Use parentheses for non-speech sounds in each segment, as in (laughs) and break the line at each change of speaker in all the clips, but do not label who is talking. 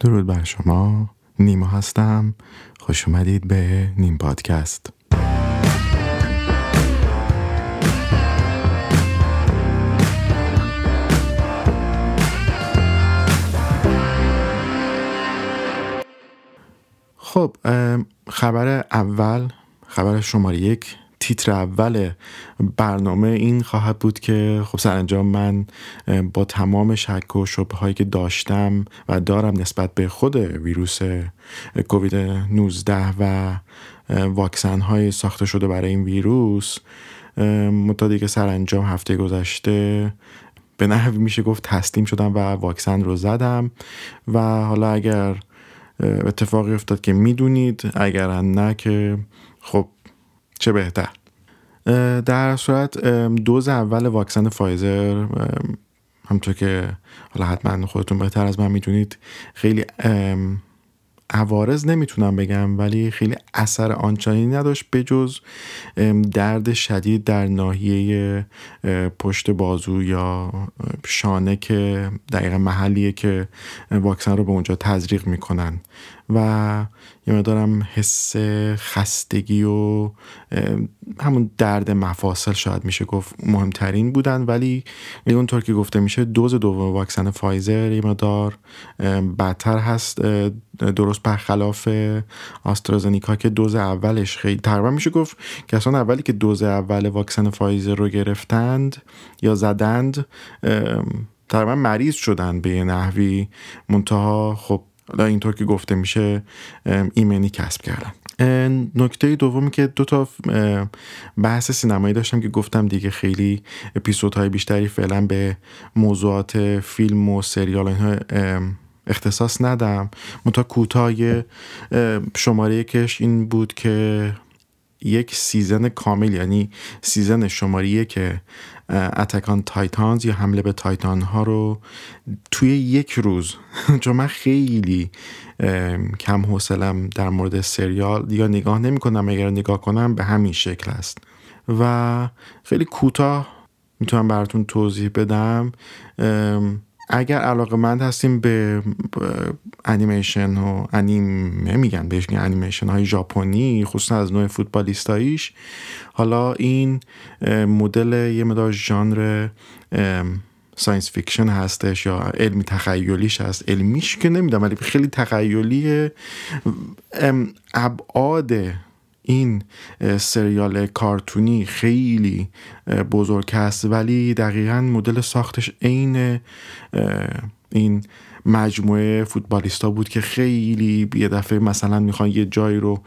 درود بر شما. نیما هستم. خوش اومدید به نیم پادکست. خب خبر اول خبر شماره یک تیتر اول برنامه این خواهد بود که خب سرانجام من با تمام شک و شبه هایی که داشتم و دارم نسبت به خود ویروس کووید 19 و واکسن های ساخته شده برای این ویروس متادی که سرانجام هفته گذشته به نحوی میشه گفت تسلیم شدم و واکسن رو زدم و حالا اگر اتفاقی افتاد که می‌دونید اگر نه که خب چه بهتر. در صورت دوز اول واکسن فایزر همطور که حالا حتما خودتون بهتر از من می‌دونید خیلی عوارض نمی‌تونم بگم ولی خیلی اثر آنچنانی نداشت بجز درد شدید در ناحیه پشت بازو یا شانه که دقیقا محلیه که واکسن رو به اونجا تزریق می‌کنن. و یه مدارم حس خستگی و همون درد مفاصل شاید میشه گفت مهمترین بودن. ولی اونطور که گفته میشه دوز دوم واکسن فایزر یه مدار بدتر هست درست برخلاف آسترازنیکا که دوز اولش خیلی تقریبا میشه گفت کسان اولی که دوز اول واکسن فایزر رو گرفتند یا زدند تقریبا مریض شدن به یه نحوی. منتها خب اینطور که گفته میشه ایمنی کسب کردن. نکته دومی که دو تا بحث سینمایی داشتم که گفتم دیگه خیلی اپیزودهای بیشتری فعلا به موضوعات فیلم و سریال اینها اختصاص ندم. منتها کوتاه شماره یکش این بود که یک سیزن کامل یعنی سیزن شماره که Attack on Titan یا حمله به تایتان ها رو توی یک روز. (laughs) چون من خیلی کم حوصلم در مورد سریال‌ها نگاه نمی کنم اگر نگاه کنم به همین شکل است. و خیلی کوتاه می‌تونم براتون توضیح بدم. اگر علاقه مند هستین به انیمیشن و انیمه میگن بهش انیمیشن های ژاپنی خصوصا از نوع فوتبالیستاییش. حالا این مدل یه مدار ژانر science fiction هستش یا علمی تخیلیش هست. علمیش که نمی‌دونم ولی خیلی تخیلی ابعاد این سریال کارتونی خیلی بزرگ است ولی دقیقا مدل ساختش عین این مجموعه فوتبالیستا بود که خیلی یه دفعه مثلا می‌خوان یه جایی رو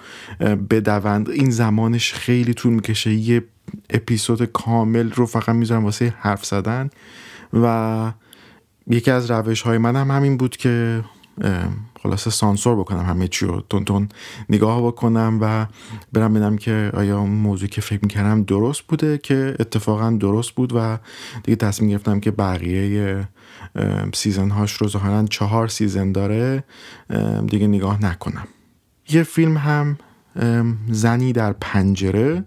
بدوند. این زمانش خیلی طول می‌کشه. یه اپیزود کامل رو فقط می‌ذارم واسه حرف زدن. و یکی از روش های من هم همین بود که خلاصه سانسور بکنم همه چی رو تند تند نگاه بکنم و برم ببینم که آیا اون موضوعی که فکر می‌کردم درست بوده که اتفاقا درست بود و دیگه تصمیم گرفتم که بقیه season هاش رو ظاهرا چهار season داره دیگه نگاه نکنم. یه فیلم هم زنی در پنجره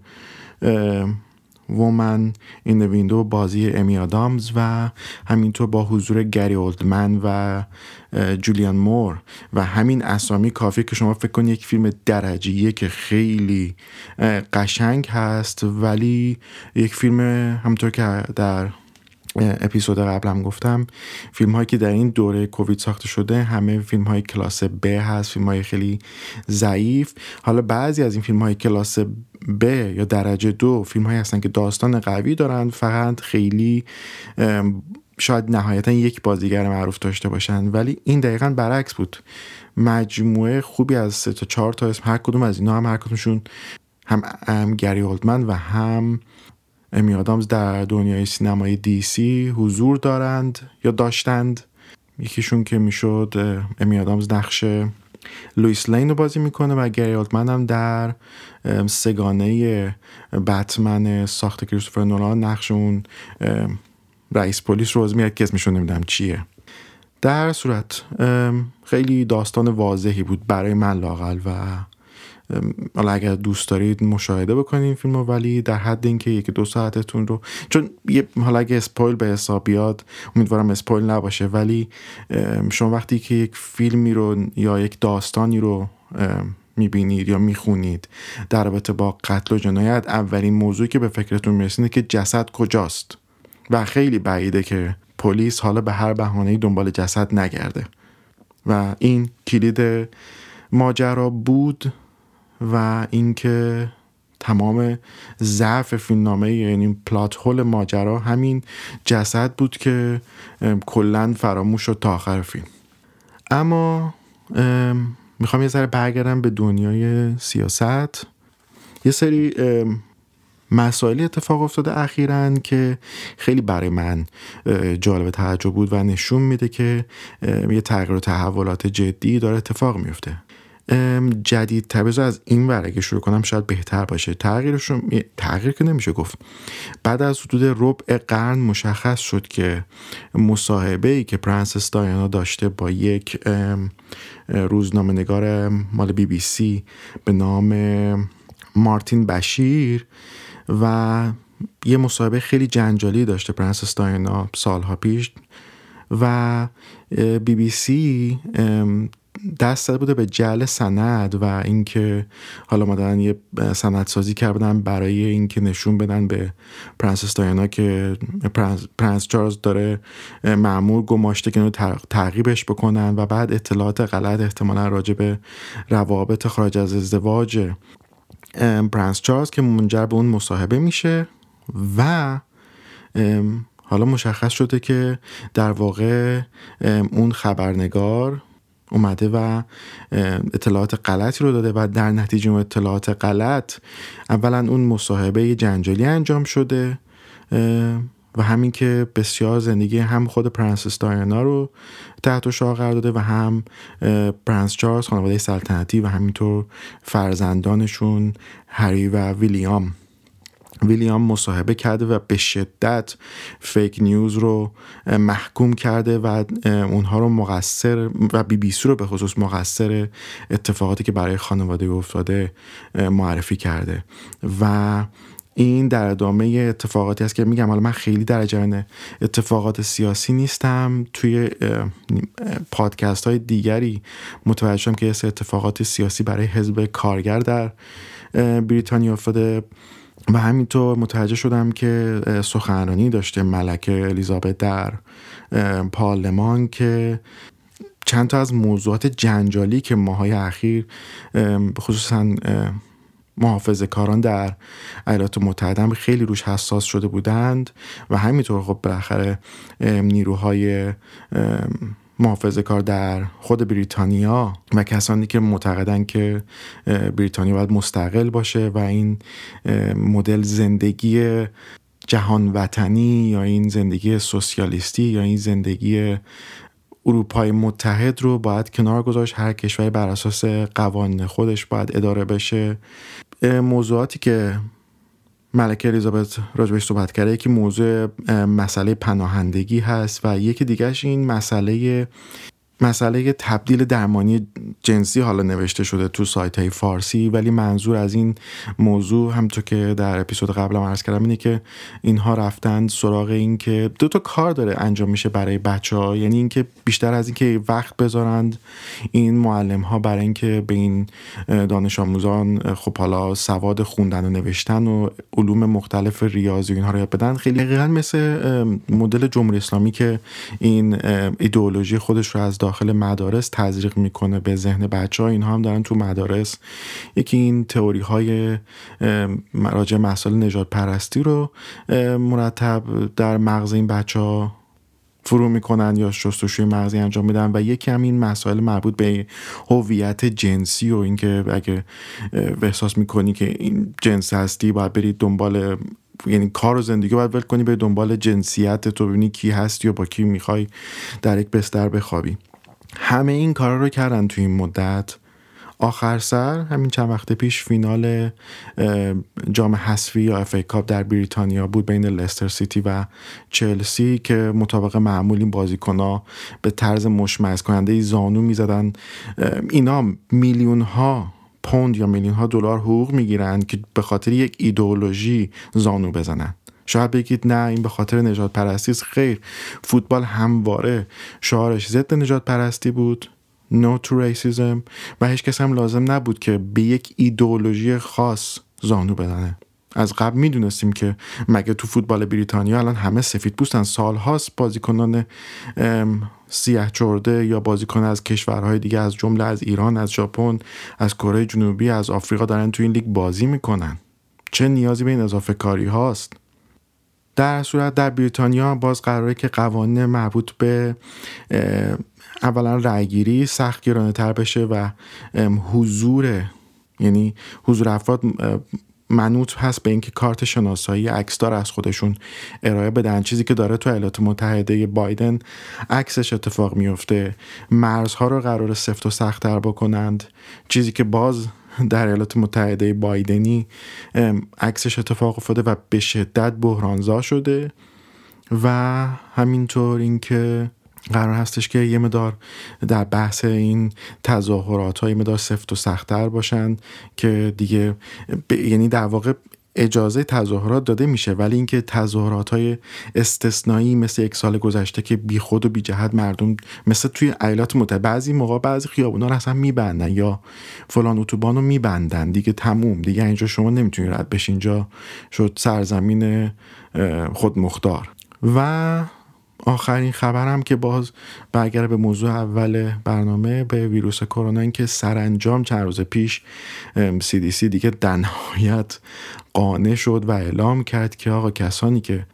وومن این ویندو بازی امی آدامز و همینطور با حضور گری اولدمن و جولیان مور و همین اسامی کافی که شما فکر کنید یک فیلم درجیه که خیلی قشنگ هست ولی یک فیلم همطور که در اپیزود قبلم گفتم فیلم هایی که در این دوره کووید ساخته شده همه فیلم های کلاس ب هست فیلم های خیلی ضعیف. حالا بعضی از این فیلم های کلاس ب یا درجه دو فیلم هایی هستن که داستان قوی دارن فقط خیلی شاید نهایتا یک بازیگر معروف داشته باشن. ولی این دقیقا برعکس بود. مجموعه خوبی از سه تا چهار تا اسم هر کدوم از اینا هم هر کدومشون هم, هم گری اولدمن و هم امی آدامز در دنیای سینمای دی سی حضور دارند یا داشتند. یکیشون که می‌شد امی آدامز نقش لویس لین رو بازی می‌کنه و گری اولدمن هم در سگانه بتمن ساخت کریستوفر نولان نقش اون رئیس پلیس رو میاد که اسمشون نمی‌دونم چیه. در صورت خیلی داستان واضحی بود برای من لاقل و حالا اگر دوست دارید مشاهده بکنید فیلم رو ولی در حد اینکه یکی دو ساعتتون رو چون حالا اگه اسپویل به حساب بیاد امیدوارم اسپویل نباشه ولی شما وقتی که یک فیلمی رو یا یک داستانی رو می‌بینید یا می‌خونید در رابطه با قتل و جنایت اولین موضوعی که به فکرتون میرسینه که جسد کجاست. و خیلی بعیده که پلیس حالا به هر بهانه دنبال جسد نگرده. و این کلید ماجرا بود. و اینکه تمام ضعف فیلمنامه یعنی پلات هول ماجرا همین جسد بود که کلا فراموش شد تا آخر فیلم. اما می‌خوام یه ذره برگردم به دنیای سیاست. یه سری مسائلی اتفاق افتاده اخیرا که خیلی برای من جالب تعجب بود و نشون میده که یه تغییر و تحولات جدی داره اتفاق میفته جدی. the BBC از این ور اگه شروع کنم شاید بهتر باشه. تغییرشون تغییر که نمیشه گفت. بعد از حدود ربع قرن مشخص شد که مصاحبه ای که پرنسس دایانا داشته با یک روزنامه نگار مال بی بی سی به نام مارتین بشیر و یه مصاحبه خیلی جنجالی داشته پرنسس دایانا سالها پیش و بی بی سی دست داده بوده به جعل سند و اینکه حالا اومدن یه سند سازی کردن برای اینکه نشون بدن به پرنسس دایانا که پرنس, پرنس چارلز داره مامور گماشته که تعقیبش بکنن و بعد اطلاعات غلط احتمالا راجع به روابط خارج از ازدواج پرنس چارلز که منجر به اون مصاحبه میشه و حالا مشخص شده که در واقع اون خبرنگار اومده و اطلاعات غلطی رو داده و در نتیجه اون اطلاعات غلط اولا اون مصاحبه جنجالی انجام شده و هم اینکه مسیر زندگی هم خود پرنسس دایانا رو تحت شعاع قرار داده و هم پرنس چارلز خانواده سلطنتی و همینطور فرزندانشون هری و ویلیام. ویلیام مصاحبه کرده و به شدت fake news رو محکوم کرده و اونها رو مقصر و بی بی سی رو به خصوص مقصر اتفاقاتی که برای خانواده افتاده معرفی کرده. و این در ادامه اتفاقاتی است که میگم حالا من خیلی در جریان اتفاقات سیاسی نیستم. توی پادکست های دیگری متوجه شدم که اتفاقات سیاسی برای حزب کارگر در بریتانیا افتاده. و همینطور متوجه شدم که سخنرانی داشته ملکه الیزابت در پارلمان که چند تا از موضوعات جنجالی که ماهای اخیر خصوصا محافظ کاران در ایالات متحده خیلی روش حساس شده بودند و همینطور خب بالاخره نیروهای محافظه کار در خود بریتانیا و کسانی که معتقدن که بریتانیا باید مستقل باشه و این مدل زندگی جهان وطنی یا این زندگی سوسیالیستی یا این زندگی اروپای متحد رو باید کنار گذاشت. هر کشوری بر اساس قوانین خودش باید اداره بشه. موضوعاتی که ملکه الیزابت راجبش صحبت کرده یکی موضوع مسئله پناهندگی هست و یکی دیگرش این مسئله مسئله تبدیل درمانی جنسی حالا نوشته شده تو سایت های فارسی ولی منظور از این موضوع همطور که در اپیزود قبلم عرض کردم اینه که اینها رفتن سراغ این که دو تا کار داره انجام میشه برای بچه ها یعنی اینکه بیشتر از اینکه وقت بذارند این معلم ها برای اینکه به این دانش آموزان خب حالا سواد خوندن و نوشتن و علوم مختلف ریاضی اینها رو یاد بدن. خیلی مثل مدل جمهوری اسلامی که این ایدئولوژی خودش رو از داخل مدارس تزریق می‌کنه به ذهن بچه ها اینها هم دارن تو مدارس یکی این تئوری های راجع مسائل نجات پرستی رو مرتب در مغز این بچه ها فرو می‌کنن یا شستشوی مغزی انجام میدن و یکی هم این مسائل مربوط به هویت جنسی و اینکه اگه احساس می‌کنی که این جنس هستی باید برید دنبال یعنی کار و زندگی باید ول کنی به دنبال جنسیت تو ببینی کی هستی و با کی می‌خوای در یک بستر بخوابی. همه این کارا رو کردن تو این مدت. آخر سر همین چند وقت پیش فینال جام حذفی یا FA Cup در بریتانیا بود بین لستر سیتی و چلسی که مطابق معمول این بازیکنها به طرز مشمعز کننده زانو می‌زدن. اینا میلیون ها پوند یا میلیون ها دلار حقوق می‌گیرند که به خاطر یک ایدئولوژی زانو بزنن. شاید بگید نه این به خاطر نجات پرستی است. خیر. فوتبال همواره شعارش ضد نجات پرستی بود. No to racism. و هیچ کس هم لازم نبود که به یک ایدئولوژی خاص زانو بزنه. از قبل می‌دونستیم که مگه تو فوتبال بریتانیا الان همه سفید پوستن. سالهاست بازیکنان سیاه چرده یا بازیکن از کشورهای دیگه از جمله از ایران از ژاپن از کره جنوبی از آفریقا دارن تو این لیگ بازی می‌کنن. چه نیازی به این اضافه کاری هاست؟ در صورت در بریتانیا باز قراره که قوانین مربوط به اولا رأیگیری سخت گرانه تر بشه و حضور یعنی حضور افراد منوط هست به اینکه کارت شناسایی عکسدار از خودشون ارائه بدن. چیزی که داره تو ایالات متحده بایدن عکسش اتفاق میفته. مرزها رو قرار سفت و سختتر بکنند. چیزی که باز در ایالات متحده بایدنی عکسش اتفاق افتاده و به شدت بحرانزا شده و همینطور اینکه قرار هستش که یه مدار در بحث این تظاهرات های مدار سفت و سختتر باشن که دیگه یعنی در واقع اجازه تظاهرات داده میشه ولی اینکه تظاهرات های استثنایی مثل یک سال گذشته که بی خود و بی جهت مردم مثل توی ایالات متحده بعضی موقع بعضی خیابونا رو اصلا میبندن یا فلان اتوبان رو میبندن دیگه تموم. دیگه اینجا شما نمی‌تونید رد بشین اینجا شد سرزمین خودمختار. و آخرین خبرم که باز برگرده به موضوع اول برنامه به ویروس کرونا این که سرانجام چند روز پیش CDC دیگه در نهایت قانع شد و اعلام کرد که آقا کسانی که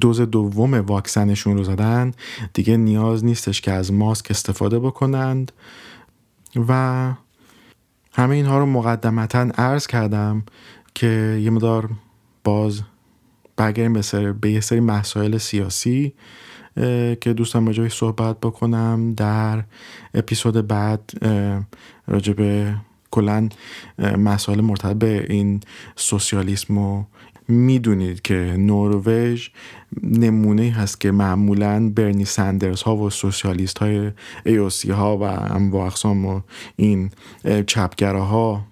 دوز دوم واکسنشون رو زدن دیگه نیاز نیستش که از ماسک استفاده بکنند. و همه اینها رو مقدمتا عرض کردم که یه مدار باز برگردیم به, به یه سری مسائل سیاسی. که دوستم با جای صحبت بکنم در اپیزود بعد راجع به کلا مسائل مرتبط به این سوسیالیسم و می‌دونید که نروژ نمونه هست که معمولا برنی سندرز ها و سوسیالیست های ایوسی ها و انواع اقسام و این چپگراها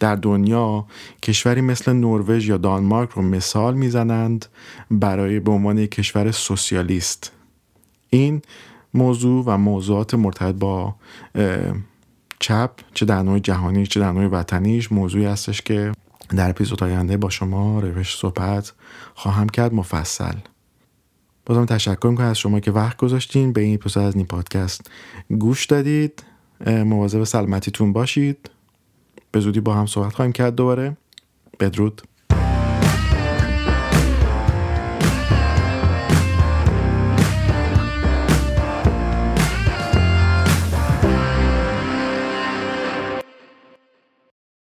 در دنیا کشوری مثل نروژ یا دانمارک رو مثال می‌زنند برای به عنوان کشور سوسیالیست. این موضوع و موضوعات مرتبط با چپ چه در نوع جهانی چه در نوع وطنیش موضوعی هستش که در اپیزود آینده با شما روش صحبت خواهم کرد مفصل. بازم تشکر می‌کنم از شما که وقت گذاشتین به این اپیزود از این پادکست گوش دادید. مواظب سلامتیتون باشید. به زودی با هم صحبت خواهیم کرد دوباره. بدرود.